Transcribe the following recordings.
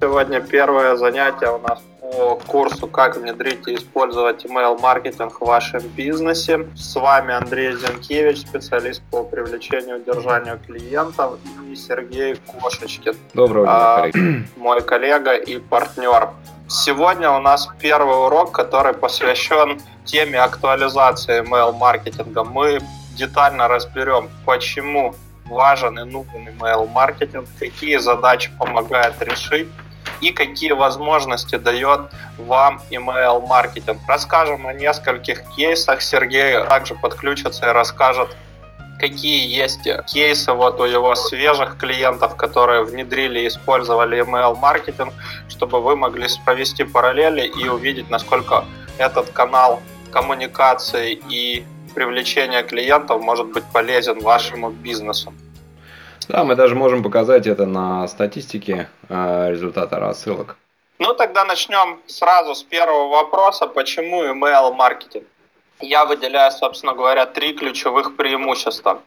Сегодня первое занятие у нас по курсу «Как внедрить и использовать email-маркетинг в вашем бизнесе». С вами Андрей Зенкевич, специалист по привлечению и удержанию клиентов, и Сергей Кошечкин. Доброго дня, а, коллеги. Мой коллега и партнер. Сегодня у нас первый урок, который посвящен теме актуализации email-маркетинга. Мы детально разберем, почему важен и нужен email-маркетинг, какие задачи помогает решить и какие возможности дает вам email-маркетинг. Расскажем о нескольких кейсах. Сергей также подключится и расскажет, какие есть кейсы вот у его свежих клиентов, которые внедрили и использовали email-маркетинг, чтобы вы могли провести параллели и увидеть, насколько этот канал коммуникации и привлечения клиентов может быть полезен вашему бизнесу. Да, мы даже можем показать это на статистике э, результата рассылок. Ну, тогда начнем сразу с первого вопроса. Почему email маркетинг? Я выделяю, собственно говоря, три ключевых преимущества.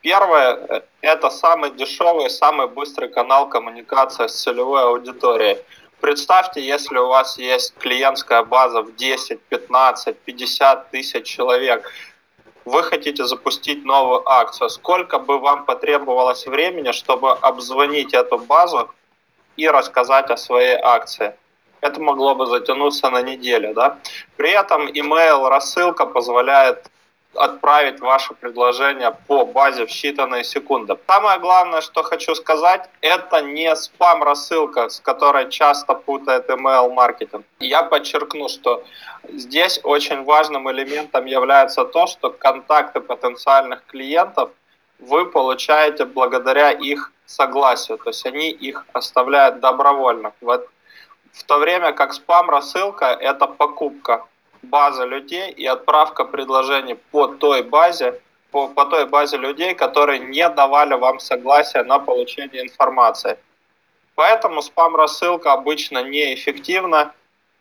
Первое – это самый дешевый, самый быстрый канал коммуникации с целевой аудиторией. Представьте, если у вас есть клиентская база в 10, 15, 50 тысяч человек – вы хотите запустить новую акцию, сколько бы вам потребовалось времени, чтобы обзвонить эту базу и рассказать о своей акции? Это могло бы затянуться на неделю. Да? При этом email рассылка позволяет отправить ваше предложение по базе в считанные секунды. Самое главное, что хочу сказать, это не спам-рассылка, с которой часто путает email-маркетинг. Я подчеркну, что здесь очень важным элементом является то, что контакты потенциальных клиентов вы получаете благодаря их согласию, то есть они их оставляют добровольно. В то время как спам-рассылка – это покупка база людей и отправка предложений по той базе, по, по той базе людей, которые не давали вам согласия на получение информации. Поэтому спам-рассылка обычно неэффективна,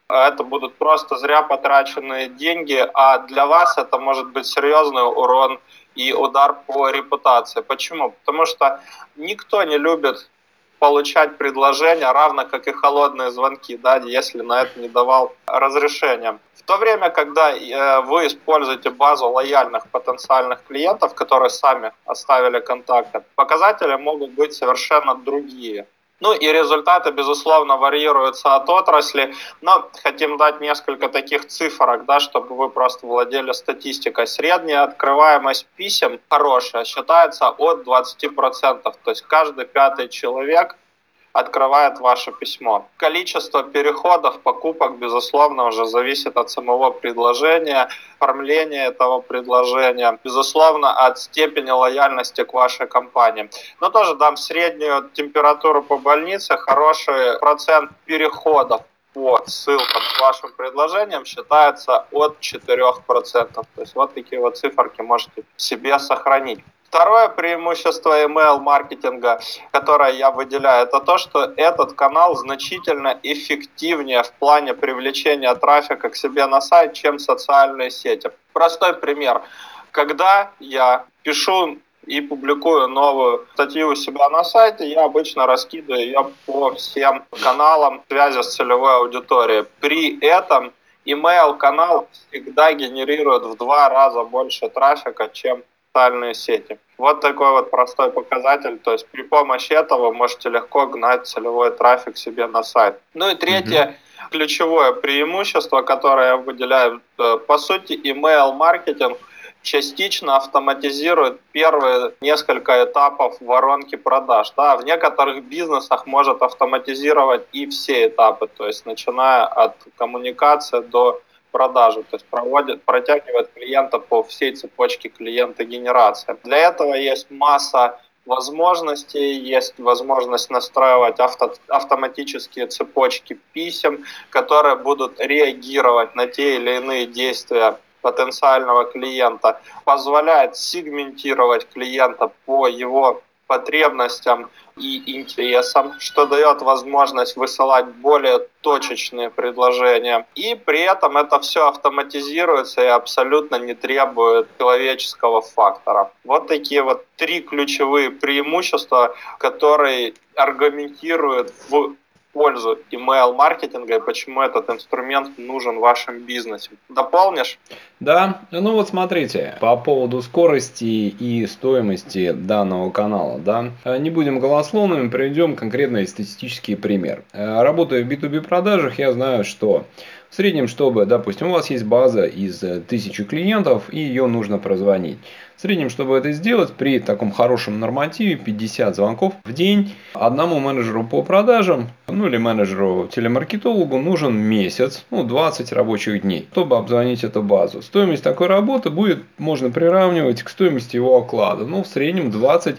это будут просто зря потраченные деньги, а для вас это может быть серьезный урон и удар по репутации. Почему? Потому что никто не любит получать предложения, равно как и холодные звонки, да, если на это не давал разрешения. В то время, когда э, вы используете базу лояльных потенциальных клиентов, которые сами оставили контакты, показатели могут быть совершенно другие. Ну и результаты, безусловно, варьируются от отрасли, но хотим дать несколько таких цифрок, да, чтобы вы просто владели статистикой. Средняя открываемость писем хорошая, считается от 20%, то есть каждый пятый человек открывает ваше письмо. Количество переходов, покупок, безусловно, уже зависит от самого предложения, оформления этого предложения, безусловно, от степени лояльности к вашей компании. Но тоже дам среднюю температуру по больнице, хороший процент переходов по ссылкам с вашим предложением считается от 4%. То есть вот такие вот циферки можете себе сохранить. Второе преимущество email-маркетинга, которое я выделяю, это то, что этот канал значительно эффективнее в плане привлечения трафика к себе на сайт, чем социальные сети. Простой пример. Когда я пишу и публикую новую статью у себя на сайте, я обычно раскидываю ее по всем каналам связи с целевой аудиторией. При этом email канал всегда генерирует в два раза больше трафика, чем социальные сети. Вот такой вот простой показатель. То есть при помощи этого можете легко гнать целевой трафик себе на сайт. Ну и третье, mm-hmm. ключевое преимущество, которое я выделяю, э, по сути, email маркетинг частично автоматизирует первые несколько этапов воронки продаж. Да, в некоторых бизнесах может автоматизировать и все этапы, то есть начиная от коммуникации до продажи, то есть проводит, протягивает клиента по всей цепочке клиента генерации. Для этого есть масса возможностей, есть возможность настраивать авто, автоматические цепочки писем, которые будут реагировать на те или иные действия потенциального клиента, позволяет сегментировать клиента по его потребностям и интересам, что дает возможность высылать более точечные предложения. И при этом это все автоматизируется и абсолютно не требует человеческого фактора. Вот такие вот три ключевые преимущества, которые аргументируют в пользу email-маркетинга и почему этот инструмент нужен в вашем бизнесе. Дополнишь? Да, ну вот смотрите, по поводу скорости и стоимости данного канала, да, не будем голословными, приведем конкретный статистический пример. Работая в B2B продажах, я знаю, что в среднем, чтобы, допустим, у вас есть база из э, тысячи клиентов и ее нужно прозвонить. В среднем, чтобы это сделать, при таком хорошем нормативе 50 звонков в день, одному менеджеру по продажам, ну или менеджеру-телемаркетологу нужен месяц, ну 20 рабочих дней, чтобы обзвонить эту базу. Стоимость такой работы будет, можно приравнивать к стоимости его оклада. Ну в среднем 20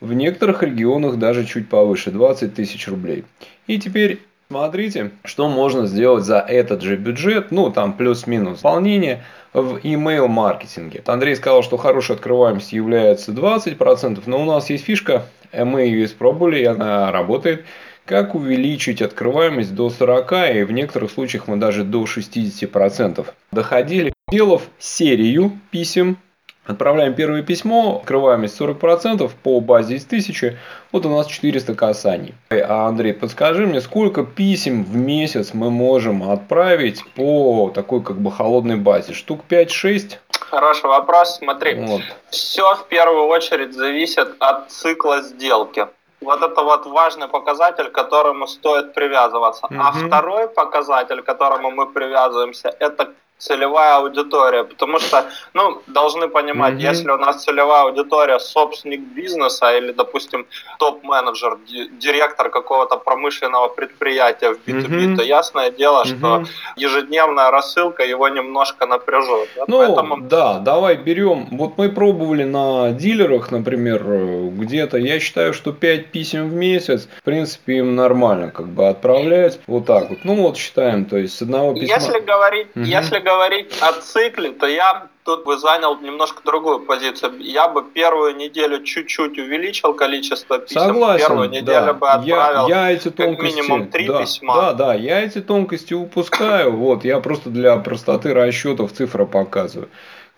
в некоторых регионах даже чуть повыше, 20 тысяч рублей. И теперь Смотрите, что можно сделать за этот же бюджет, ну там плюс-минус выполнение в email маркетинге. Андрей сказал, что хорошей открываемость является 20%, но у нас есть фишка, мы ее испробовали, и она работает. Как увеличить открываемость до 40 и в некоторых случаях мы даже до 60% доходили. Сделав серию писем Отправляем первое письмо, открываемость 40% по базе из 1000, вот у нас 400 касаний. А Андрей, подскажи мне, сколько писем в месяц мы можем отправить по такой как бы холодной базе? Штук 5-6? Хороший вопрос, смотри. Вот. Все в первую очередь зависит от цикла сделки. Вот это вот важный показатель, к которому стоит привязываться. Угу. А второй показатель, к которому мы привязываемся, это целевая аудитория, потому что, ну, должны понимать, mm-hmm. если у нас целевая аудитория собственник бизнеса или, допустим, топ-менеджер, директор какого-то промышленного предприятия в B2B, mm-hmm. то ясное дело, mm-hmm. что ежедневная рассылка его немножко напряжет. Да? Ну, Поэтому... да, давай берем, вот мы пробовали на дилерах, например, где-то, я считаю, что 5 писем в месяц, в принципе, им нормально как бы отправлять, вот так вот, ну вот считаем, то есть с одного письма... Если говорить, mm-hmm. если говорить говорить о цикле, то я тут бы занял немножко другую позицию. Я бы первую неделю чуть-чуть увеличил количество писем. Согласен, первую неделю да. бы отправил я, я эти тонкости, как минимум три да, письма. Да, да, я эти тонкости упускаю. Вот, я просто для простоты расчетов цифры показываю.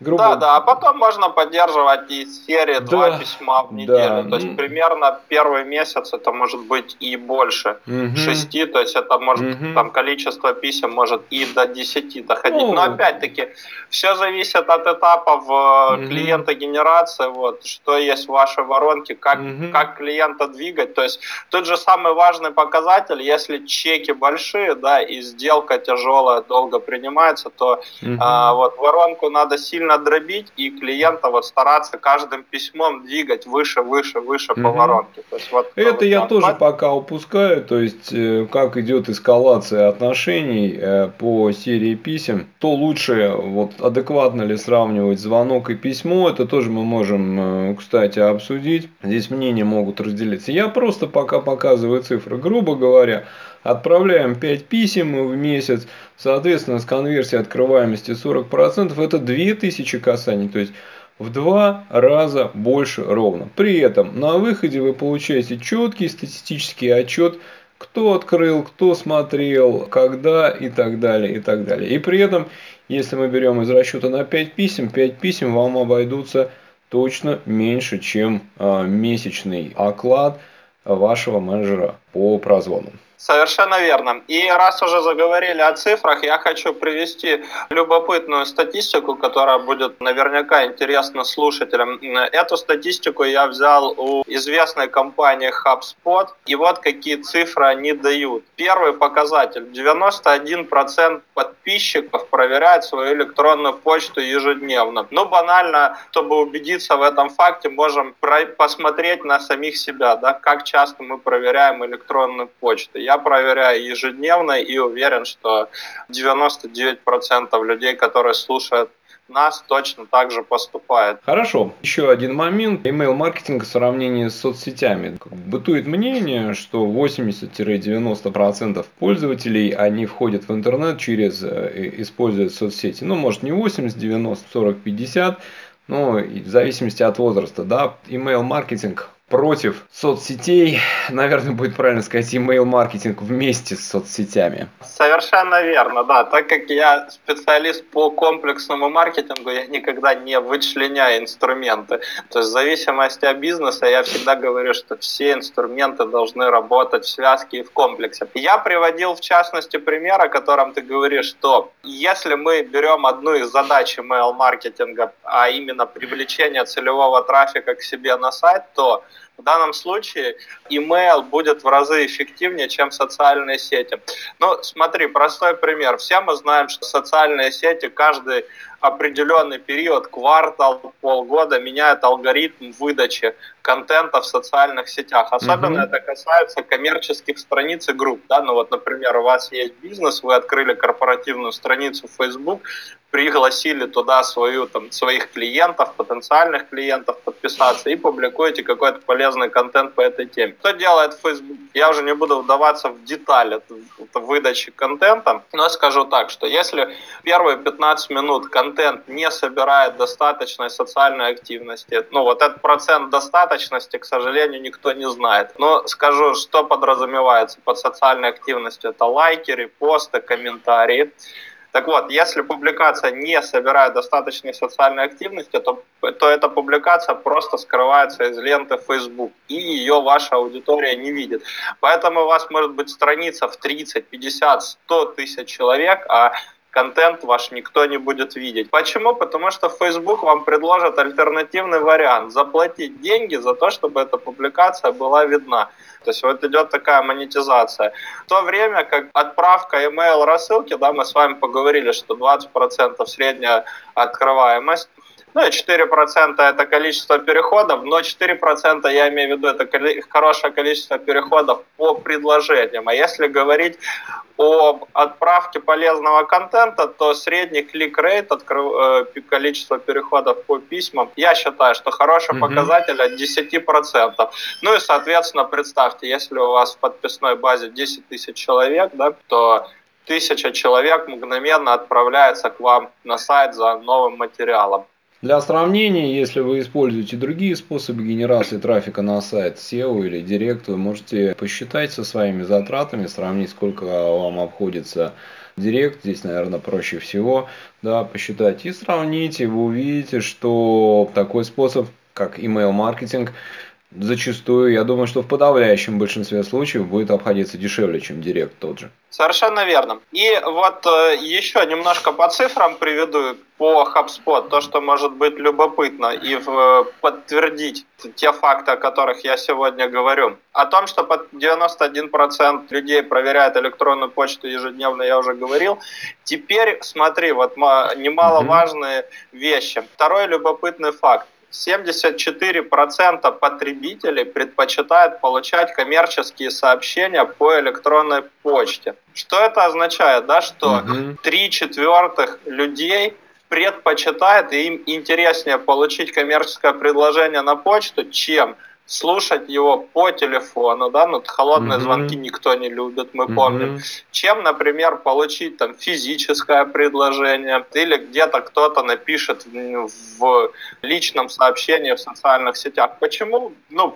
Грубо... Да, да, а потом можно поддерживать и серии да, два письма в неделю. Да. То есть примерно первый месяц это может быть и больше угу. шести, то есть это может угу. там количество писем может и до десяти доходить. О. Но опять-таки все зависит от этапов угу. клиентогенерации, вот что есть в вашей воронке, как, угу. как клиента двигать. То есть тут же самый важный показатель, если чеки большие, да, и сделка тяжелая, долго принимается, то угу. а, вот воронку надо сильно сильно дробить и клиента вот стараться каждым письмом двигать выше, выше, выше угу. по воронке. То есть, вот, Это вот, я тоже вот. пока упускаю, то есть э, как идет эскалация отношений э, по серии писем, то лучше вот адекватно ли сравнивать звонок и письмо, это тоже мы можем, э, кстати, обсудить. Здесь мнения могут разделиться. Я просто пока показываю цифры, грубо говоря, Отправляем 5 писем в месяц, соответственно, с конверсией открываемости 40%, это 2000 касаний, то есть в два раза больше ровно. При этом на выходе вы получаете четкий статистический отчет, кто открыл, кто смотрел, когда и так далее, и так далее. И при этом, если мы берем из расчета на 5 писем, 5 писем вам обойдутся точно меньше, чем а, месячный оклад вашего менеджера по прозвону. Совершенно верно. И раз уже заговорили о цифрах, я хочу привести любопытную статистику, которая будет наверняка интересна слушателям. Эту статистику я взял у известной компании HubSpot, и вот какие цифры они дают. Первый показатель. 91% подписчиков проверяют свою электронную почту ежедневно. Ну, банально, чтобы убедиться в этом факте, можем посмотреть на самих себя, да, как часто мы проверяем электронную почту. Я я проверяю ежедневно и уверен, что 99% людей, которые слушают нас точно так же поступает. Хорошо. Еще один момент. Email-маркетинг в сравнении с соцсетями. Бытует мнение, что 80-90% пользователей, они входят в интернет через, э, используют соцсети. Ну, может не 80, 90, 40, 50, но в зависимости от возраста. Да, email-маркетинг против соцсетей. Наверное, будет правильно сказать email-маркетинг вместе с соцсетями. Совершенно верно, да. Так как я специалист по комплексному маркетингу, я никогда не вычленяю инструменты. То есть в зависимости от бизнеса я всегда говорю, что все инструменты должны работать в связке и в комплексе. Я приводил в частности пример, о котором ты говоришь, что если мы берем одну из задач email-маркетинга, а именно привлечение целевого трафика к себе на сайт, то в данном случае email будет в разы эффективнее, чем социальные сети. Ну, смотри, простой пример. Все мы знаем, что социальные сети каждый определенный период, квартал, полгода меняют алгоритм выдачи контента в социальных сетях. Особенно mm-hmm. это касается коммерческих страниц и групп. Да? Ну вот, например, у вас есть бизнес, вы открыли корпоративную страницу в Facebook, пригласили туда свою, там, своих клиентов, потенциальных клиентов подписаться и публикуете какой-то полезный контент по этой теме. Что делает Facebook? Я уже не буду вдаваться в детали выдачи контента, но скажу так, что если первые 15 минут контент не собирает достаточной социальной активности, ну вот этот процент достаточности, к сожалению, никто не знает. Но скажу, что подразумевается под социальной активностью. Это лайки, репосты, комментарии. Так вот, если публикация не собирает достаточной социальной активности, то, то эта публикация просто скрывается из ленты Facebook, и ее ваша аудитория не видит. Поэтому у вас может быть страница в 30, 50, 100 тысяч человек, а контент ваш никто не будет видеть. Почему? Потому что Facebook вам предложит альтернативный вариант. Заплатить деньги за то, чтобы эта публикация была видна. То есть вот идет такая монетизация. В то время как отправка email рассылки, да, мы с вами поговорили, что 20% средняя открываемость, ну и 4% это количество переходов, но 4% я имею в виду это хорошее количество переходов по предложениям. А если говорить об отправке полезного контента, то средний клик-рейт, э, количество переходов по письмам, я считаю, что хороший mm-hmm. показатель от 10%. Ну и, соответственно, представьте, если у вас в подписной базе 10 тысяч человек, да, то тысяча человек мгновенно отправляется к вам на сайт за новым материалом. Для сравнения, если вы используете другие способы генерации трафика на сайт SEO или Директ, вы можете посчитать со своими затратами, сравнить, сколько вам обходится Директ, здесь, наверное, проще всего, да, посчитать и сравнить, и вы увидите, что такой способ, как email маркетинг, зачастую, я думаю, что в подавляющем большинстве случаев будет обходиться дешевле, чем Директ тот же. Совершенно верно. И вот э, еще немножко по цифрам приведу по HubSpot, то, что может быть любопытно, и в, э, подтвердить те факты, о которых я сегодня говорю. О том, что под 91% людей проверяют электронную почту ежедневно, я уже говорил. Теперь смотри, вот немаловажные mm-hmm. вещи. Второй любопытный факт. 74% потребителей предпочитают получать коммерческие сообщения по электронной почте. Что это означает? Да, что три четвертых людей предпочитает и им интереснее получить коммерческое предложение на почту, чем слушать его по телефону, да, ну холодные mm-hmm. звонки никто не любит, мы mm-hmm. помним, чем, например, получить там физическое предложение или где-то кто-то напишет в личном сообщении в социальных сетях. Почему? Ну,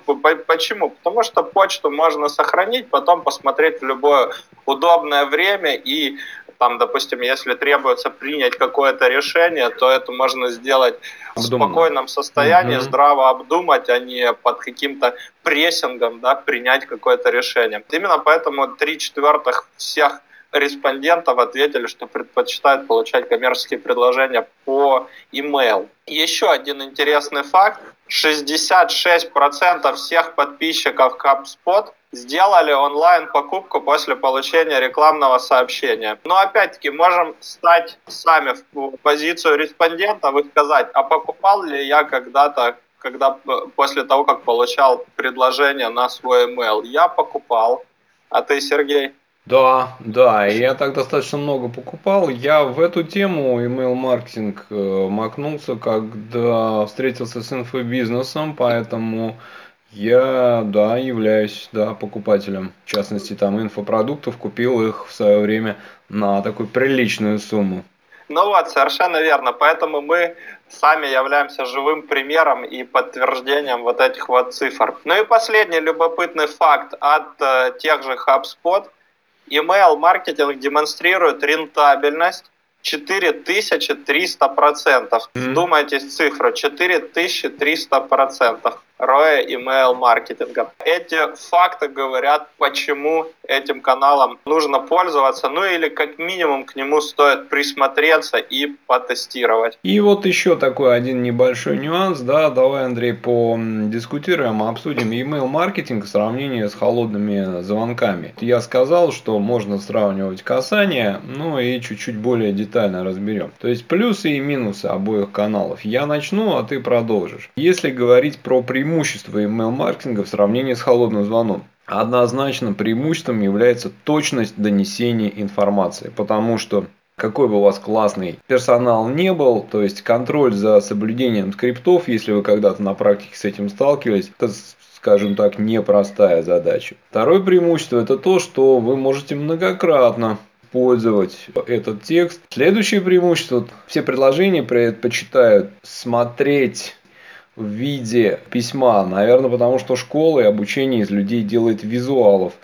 почему? Потому что почту можно сохранить, потом посмотреть в любое удобное время и там, допустим, если требуется принять какое-то решение, то это можно сделать в спокойном состоянии, угу. здраво обдумать, а не под каким-то прессингом да, принять какое-то решение. Именно поэтому три четвертых всех респондентов ответили, что предпочитают получать коммерческие предложения по email. Еще один интересный факт. 66% всех подписчиков HubSpot сделали онлайн-покупку после получения рекламного сообщения. Но опять-таки можем стать сами в позицию респондентов и сказать, а покупал ли я когда-то когда после того, как получал предложение на свой email. Я покупал. А ты, Сергей? Да, да, я так достаточно много покупал. Я в эту тему email маркетинг э, макнулся, когда встретился с инфобизнесом, поэтому я, да, являюсь, да, покупателем. В частности, там инфопродуктов, купил их в свое время на такую приличную сумму. Ну вот, совершенно верно. Поэтому мы сами являемся живым примером и подтверждением вот этих вот цифр. Ну и последний любопытный факт от э, тех же HubSpot. Email маркетинг демонстрирует рентабельность 4300 процентов. Mm-hmm. Вдумайтесь цифра 4300 процентов. ROE email маркетинга. Эти факты говорят, почему этим каналом нужно пользоваться, ну или как минимум к нему стоит присмотреться и потестировать. И вот еще такой один небольшой нюанс, да, давай, Андрей, подискутируем, обсудим email маркетинг в сравнении с холодными звонками. Я сказал, что можно сравнивать касание, ну и чуть-чуть более детально разберем. То есть плюсы и минусы обоих каналов. Я начну, а ты продолжишь. Если говорить про преимущества email-маркетинга в сравнении с холодным звоном? Однозначно преимуществом является точность донесения информации, потому что какой бы у вас классный персонал не был, то есть контроль за соблюдением скриптов, если вы когда-то на практике с этим сталкивались, это скажем так, непростая задача. Второе преимущество это то, что вы можете многократно использовать этот текст. Следующее преимущество. Все предложения предпочитают смотреть в виде письма. Наверное, потому что школа и обучение из людей делает визуалов.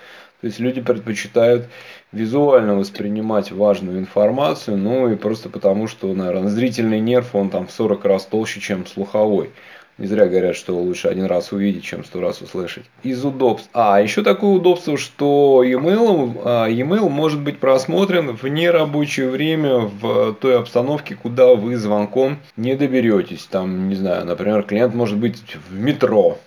То есть люди предпочитают визуально воспринимать важную информацию, ну и просто потому, что, наверное, зрительный нерв, он там в 40 раз толще, чем слуховой. Не зря говорят, что лучше один раз увидеть, чем сто раз услышать. Из удобств. А, еще такое удобство, что e-mail, а, e-mail может быть просмотрен в нерабочее время в той обстановке, куда вы звонком не доберетесь. Там, не знаю, например, клиент может быть в метро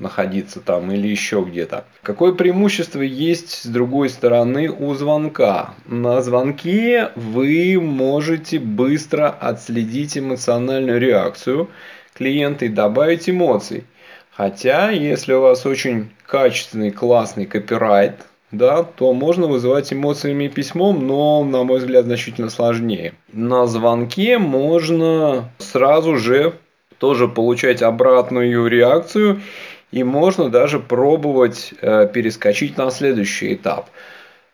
находиться там или еще где-то. Какое преимущество есть с другой стороны у звонка? На звонке вы можете быстро отследить эмоциональную реакцию клиента и добавить эмоций. Хотя, если у вас очень качественный, классный копирайт, да, то можно вызывать эмоциями и письмом, но, на мой взгляд, значительно сложнее. На звонке можно сразу же тоже получать обратную реакцию, и можно даже пробовать э, перескочить на следующий этап.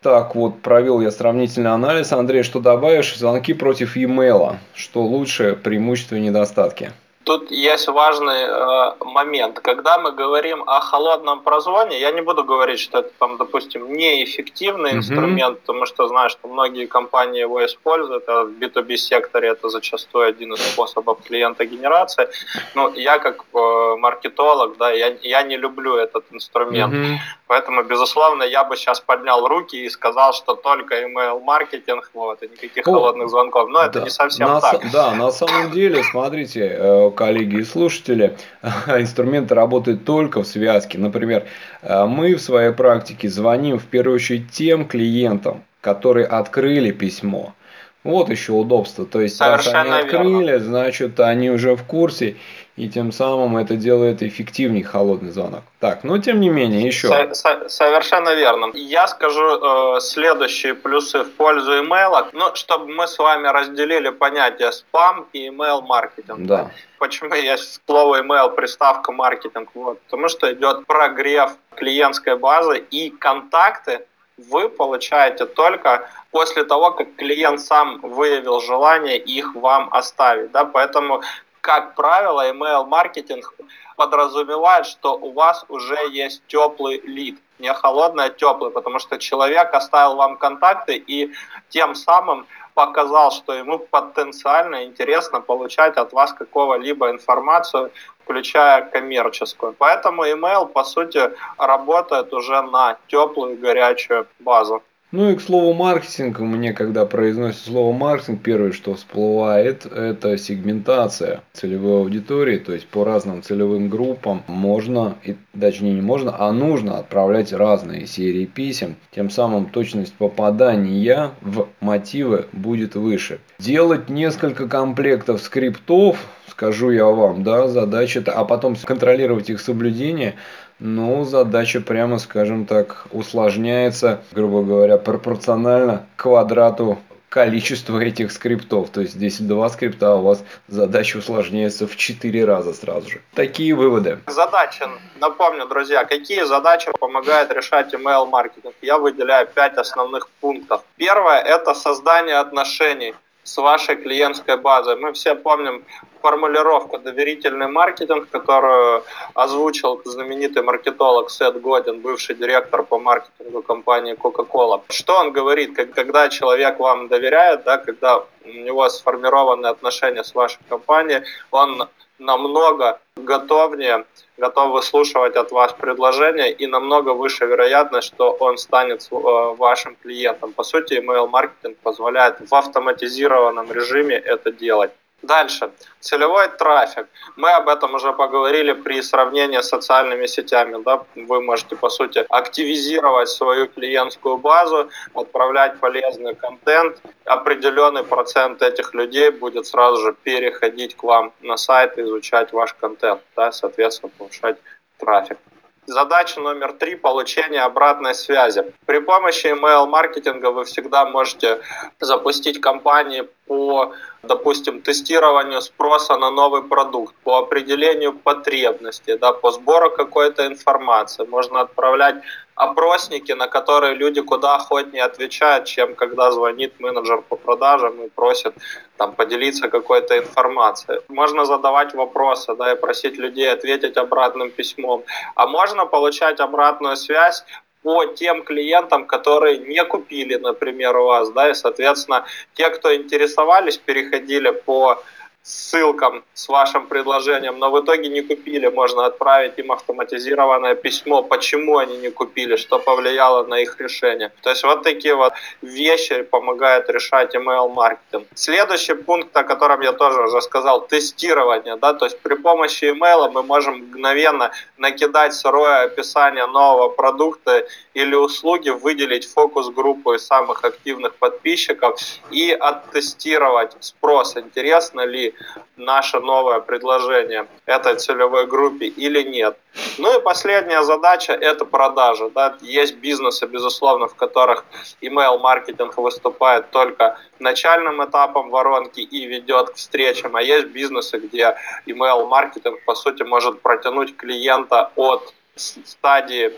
Так вот, провел я сравнительный анализ. Андрей, что добавишь? Звонки против e-mail. Что лучше, преимущества и недостатки? Тут есть важный э, момент. Когда мы говорим о холодном прозвоне, я не буду говорить, что это, там, допустим, неэффективный mm-hmm. инструмент, потому что знаю, что многие компании его используют, а в B2B секторе это зачастую один из способов клиента генерации. Но я как э, маркетолог, да, я, я не люблю этот инструмент. Mm-hmm. Поэтому, безусловно, я бы сейчас поднял руки и сказал, что только email-маркетинг, вот, и никаких О, холодных звонков. Но да, это не совсем на, так. Да, на самом деле, смотрите, э, коллеги и слушатели, инструменты работают только в связке. Например, э, мы в своей практике звоним в первую очередь тем клиентам, которые открыли письмо. Вот еще удобство. То есть, Совершенно раз они открыли, верно. значит, они уже в курсе, и тем самым это делает эффективнее холодный звонок. Так, но тем не менее, еще. Со- со- совершенно верно. Я скажу э, следующие плюсы в пользу имейла. Ну, чтобы мы с вами разделили понятие спам и email маркетинг. Да. Почему есть слово email, приставка маркетинг? Вот. Потому что идет прогрев клиентской базы и контакты вы получаете только после того, как клиент сам выявил желание их вам оставить. Да? Поэтому, как правило, email-маркетинг подразумевает, что у вас уже есть теплый лид. Не холодный, а теплый, потому что человек оставил вам контакты и тем самым показал, что ему потенциально интересно получать от вас какого-либо информацию, включая коммерческую. Поэтому email, по сути, работает уже на теплую горячую базу. Ну и к слову маркетинг, мне когда произносят слово маркетинг, первое, что всплывает, это сегментация целевой аудитории, то есть по разным целевым группам можно, и, точнее не можно, а нужно отправлять разные серии писем, тем самым точность попадания в мотивы будет выше. Делать несколько комплектов скриптов, скажу я вам, да, задача, а потом контролировать их соблюдение – ну, задача, прямо скажем так, усложняется, грубо говоря, пропорционально квадрату количества этих скриптов. То есть здесь два скрипта, а у вас задача усложняется в 4 раза сразу же. Такие выводы. Задачи, напомню, друзья, какие задачи помогает решать email маркетинг? Я выделяю 5 основных пунктов. Первое – это создание отношений с вашей клиентской базой. Мы все помним формулировку доверительный маркетинг, которую озвучил знаменитый маркетолог Сет Годин, бывший директор по маркетингу компании Coca-Cola. Что он говорит, когда человек вам доверяет, да, когда у него сформированы отношения с вашей компанией, он намного готовнее, готов выслушивать от вас предложения и намного выше вероятность, что он станет э, вашим клиентом. По сути, email-маркетинг позволяет в автоматизированном режиме это делать. Дальше. Целевой трафик. Мы об этом уже поговорили при сравнении с социальными сетями. Да? Вы можете, по сути, активизировать свою клиентскую базу, отправлять полезный контент. Определенный процент этих людей будет сразу же переходить к вам на сайт и изучать ваш контент. Да? Соответственно, повышать трафик. Задача номер три – получение обратной связи. При помощи email-маркетинга вы всегда можете запустить кампании по, допустим, тестированию спроса на новый продукт, по определению потребностей, да, по сбору какой-то информации. Можно отправлять опросники, на которые люди куда охотнее отвечают, чем когда звонит менеджер по продажам и просит там, поделиться какой-то информацией. Можно задавать вопросы да, и просить людей ответить обратным письмом. А можно получать обратную связь по тем клиентам, которые не купили, например, у вас, да, и, соответственно, те, кто интересовались, переходили по ссылкам с вашим предложением, но в итоге не купили, можно отправить им автоматизированное письмо, почему они не купили, что повлияло на их решение. То есть вот такие вот вещи помогают решать email-маркетинг. Следующий пункт, о котором я тоже уже сказал, тестирование. Да? То есть при помощи email мы можем мгновенно накидать сырое описание нового продукта или услуги, выделить фокус-группу из самых активных подписчиков и оттестировать спрос, интересно ли наше новое предложение этой целевой группе или нет. Ну и последняя задача – это продажа. Да? Есть бизнесы, безусловно, в которых email-маркетинг выступает только начальным этапом воронки и ведет к встречам, а есть бизнесы, где email-маркетинг, по сути, может протянуть клиента от стадии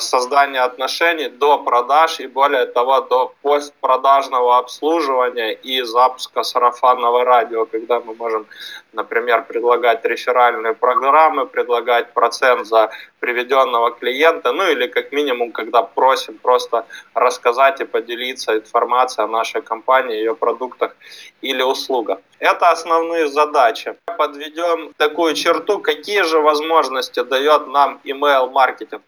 создания отношений до продаж и более того до постпродажного обслуживания и запуска сарафанного радио, когда мы можем, например, предлагать реферальные программы, предлагать процент за приведенного клиента, ну или как минимум, когда просим просто рассказать и поделиться информацией о нашей компании, ее продуктах или услугах. Это основные задачи. Подведем такую черту, какие же возможности дает нам email-маркетинг.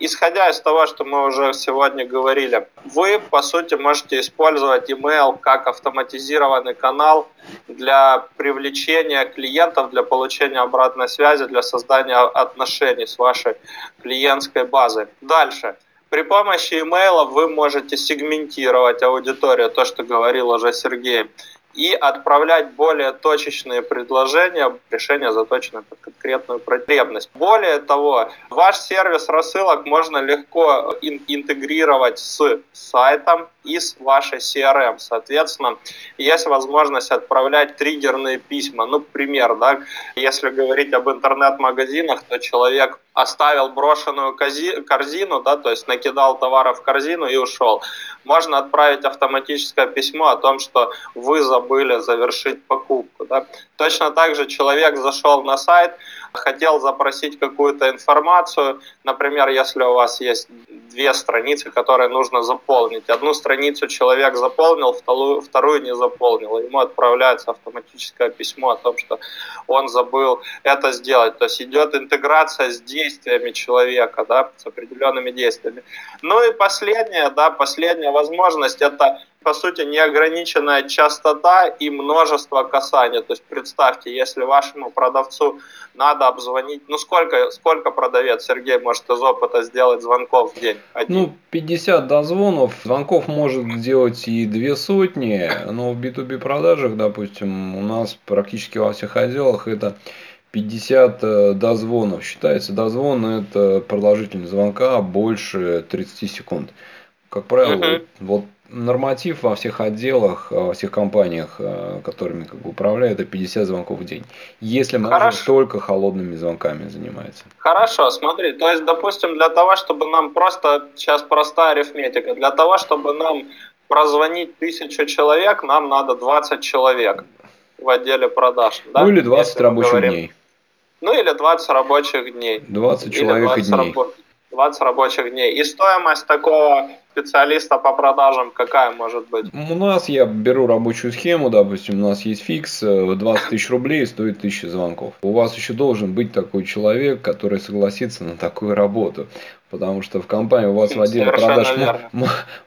Исходя из того, что мы уже сегодня говорили, вы, по сути, можете использовать email как автоматизированный канал для привлечения клиентов, для получения обратной связи, для создания отношений с вашей клиентской базой. Дальше. При помощи email вы можете сегментировать аудиторию, то, что говорил уже Сергей и отправлять более точечные предложения, решения заточенные под конкретную потребность. Более того, ваш сервис рассылок можно легко интегрировать с сайтом и с вашей CRM. Соответственно, есть возможность отправлять триггерные письма. Ну, пример, да, если говорить об интернет-магазинах, то человек оставил брошенную корзину, да, то есть накидал товаров в корзину и ушел. Можно отправить автоматическое письмо о том, что вы забыли завершить покупку. Да. Точно так же человек зашел на сайт, хотел запросить какую-то информацию, например, если у вас есть две страницы, которые нужно заполнить. Одну страницу человек заполнил, вторую, вторую не заполнил. Ему отправляется автоматическое письмо о том, что он забыл это сделать. То есть идет интеграция с действиями человека, да, с определенными действиями. Ну и последняя, да, последняя возможность это по сути, неограниченная частота и множество касаний. То есть представьте, если вашему продавцу надо обзвонить, ну сколько, сколько продавец, Сергей, может из опыта сделать звонков в день? Один? Ну, 50 дозвонов, звонков может сделать и две сотни, но в B2B продажах, допустим, у нас практически во всех отделах это 50 э, дозвонов. Считается дозвон это продолжительность звонка больше 30 секунд. Как правило, uh-huh. вот норматив во всех отделах, во всех компаниях, э, которыми как бы управляют, это 50 звонков в день. Если менеджер только холодными звонками занимается. Хорошо, смотри, то есть, допустим, для того, чтобы нам просто, сейчас простая арифметика, для того, чтобы нам прозвонить тысячу человек, нам надо 20 человек. в отделе продаж. Да? Ну или 20 рабочих говорим. дней. Ну или 20 рабочих дней. 20 человек 20 дней. Рабо... 20 рабочих дней. И стоимость такого специалиста по продажам какая может быть? У нас я беру рабочую схему, допустим, у нас есть фикс, 20 э, тысяч рублей стоит 1000 звонков. У вас еще должен быть такой человек, который согласится на такую работу. Потому что в компании у вас в отделе продаж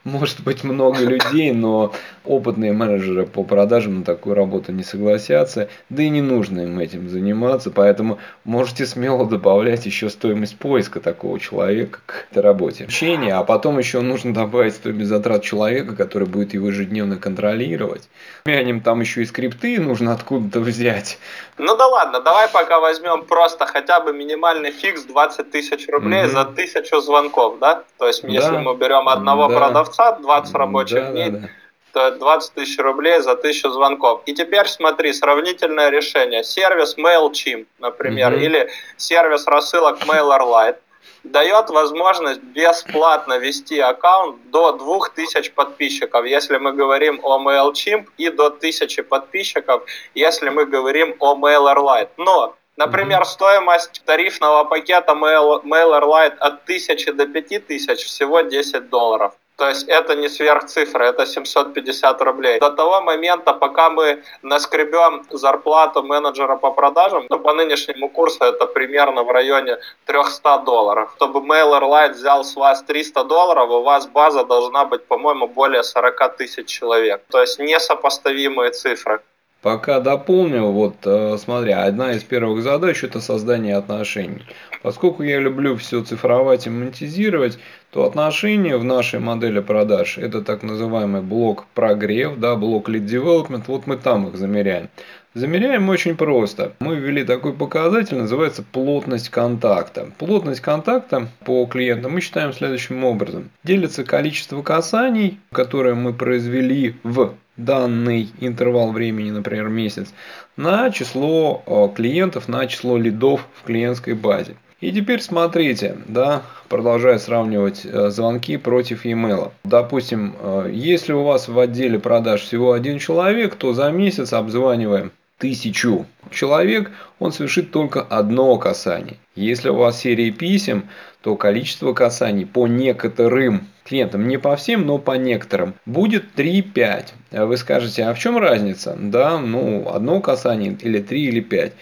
может быть много людей, но опытные менеджеры по продажам на такую работу не согласятся, да и не нужно им этим заниматься, поэтому можете смело добавлять еще стоимость поиска такого человека к этой работе. Учение, а потом еще нужно добавить стоимость затрат человека, который будет его ежедневно контролировать. Ним там еще и скрипты нужно откуда-то взять. Ну да ладно, давай пока возьмем просто хотя бы минимальный фикс 20 тысяч рублей mm-hmm. за тысячу звонков, да? То есть, да. если мы берем одного да. продавца, 20 рабочих да, дней, да, да. то 20 тысяч рублей за тысячу звонков. И теперь смотри, сравнительное решение. Сервис MailChimp, например, угу. или сервис рассылок MailerLite дает возможность бесплатно вести аккаунт до 2000 подписчиков, если мы говорим о MailChimp, и до 1000 подписчиков, если мы говорим о MailerLite. Но Например, стоимость тарифного пакета Mail, MailerLite от 1000 до 5000 всего 10 долларов. То есть это не сверхцифра, это 750 рублей. До того момента, пока мы наскребем зарплату менеджера по продажам, ну, по нынешнему курсу это примерно в районе 300 долларов. Чтобы MailerLite взял с вас 300 долларов, у вас база должна быть, по-моему, более 40 тысяч человек. То есть несопоставимые цифры. Пока дополню, вот э, смотри, одна из первых задач это создание отношений. Поскольку я люблю все цифровать и монетизировать, то отношения в нашей модели продаж это так называемый блок прогрев, да, блок lead development, вот мы там их замеряем. Замеряем очень просто. Мы ввели такой показатель, называется плотность контакта. Плотность контакта по клиентам мы считаем следующим образом. Делится количество касаний, которые мы произвели в данный интервал времени, например, месяц, на число э, клиентов, на число лидов в клиентской базе. И теперь смотрите, да, продолжая сравнивать э, звонки против e-mail. Допустим, э, если у вас в отделе продаж всего один человек, то за месяц обзваниваем тысячу человек, он совершит только одно касание. Если у вас серия писем, то количество касаний по некоторым клиентам, не по всем, но по некоторым, будет 3-5. А вы скажете, а в чем разница? Да, ну, одно касание или 3 или 5.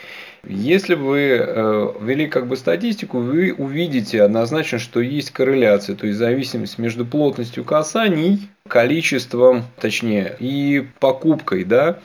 Если вы э, ввели как бы статистику, вы увидите однозначно, что есть корреляция, то есть зависимость между плотностью касаний, количеством, точнее, и покупкой, да.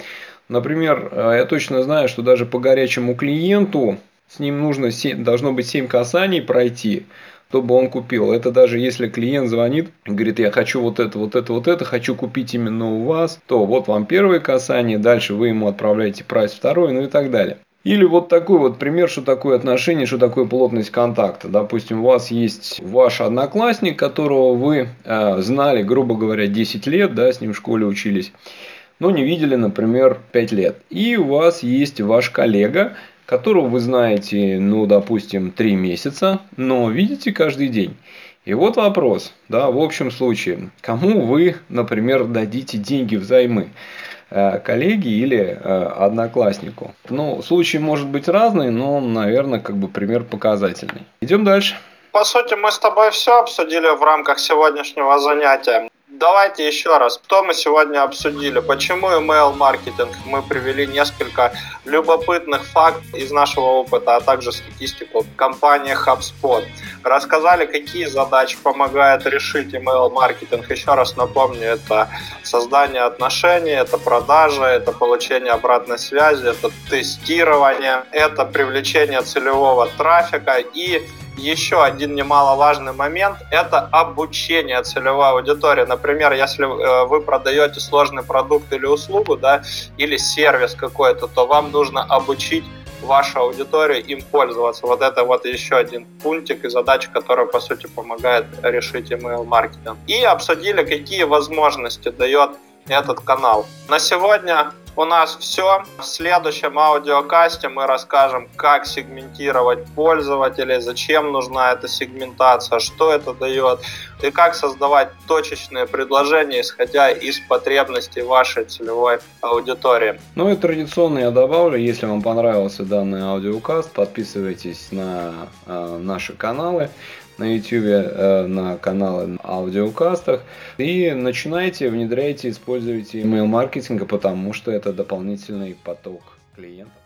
Например, э, я точно знаю, что даже по горячему клиенту с ним нужно 7, должно быть 7 касаний пройти, чтобы он купил. Это даже если клиент звонит говорит, я хочу вот это, вот это, вот это, хочу купить именно у вас, то вот вам первое касание, дальше вы ему отправляете прайс второй, ну и так далее. Или вот такой вот пример, что такое отношение, что такое плотность контакта. Допустим, у вас есть ваш одноклассник, которого вы э, знали, грубо говоря, 10 лет, да, с ним в школе учились, но не видели, например, 5 лет. И у вас есть ваш коллега, которого вы знаете, ну, допустим, 3 месяца, но видите каждый день. И вот вопрос, да, в общем случае, кому вы, например, дадите деньги взаймы? Э, коллеге или э, однокласснику. Ну, случай может быть разный, но, наверное, как бы пример показательный. Идем дальше. По сути, мы с тобой все обсудили в рамках сегодняшнего занятия. Давайте еще раз, что мы сегодня обсудили, почему email маркетинг, мы привели несколько любопытных фактов из нашего опыта, а также статистику компании HubSpot. Рассказали, какие задачи помогает решить email маркетинг. Еще раз напомню, это создание отношений, это продажа, это получение обратной связи, это тестирование, это привлечение целевого трафика и еще один немаловажный момент – это обучение целевой аудитории. Например, если э, вы продаете сложный продукт или услугу, да, или сервис какой-то, то вам нужно обучить вашу аудиторию им пользоваться. Вот это вот еще один пунктик и задача, которая, по сути, помогает решить email маркетинг. И обсудили, какие возможности дает этот канал. На сегодня у нас все. В следующем аудиокасте мы расскажем, как сегментировать пользователей, зачем нужна эта сегментация, что это дает и как создавать точечные предложения, исходя из потребностей вашей целевой аудитории. Ну и традиционно я добавлю, если вам понравился данный аудиокаст, подписывайтесь на э, наши каналы на YouTube, э, на каналы аудиокастах. И начинайте, внедряйте, используйте email маркетинга, потому что это дополнительный поток клиентов.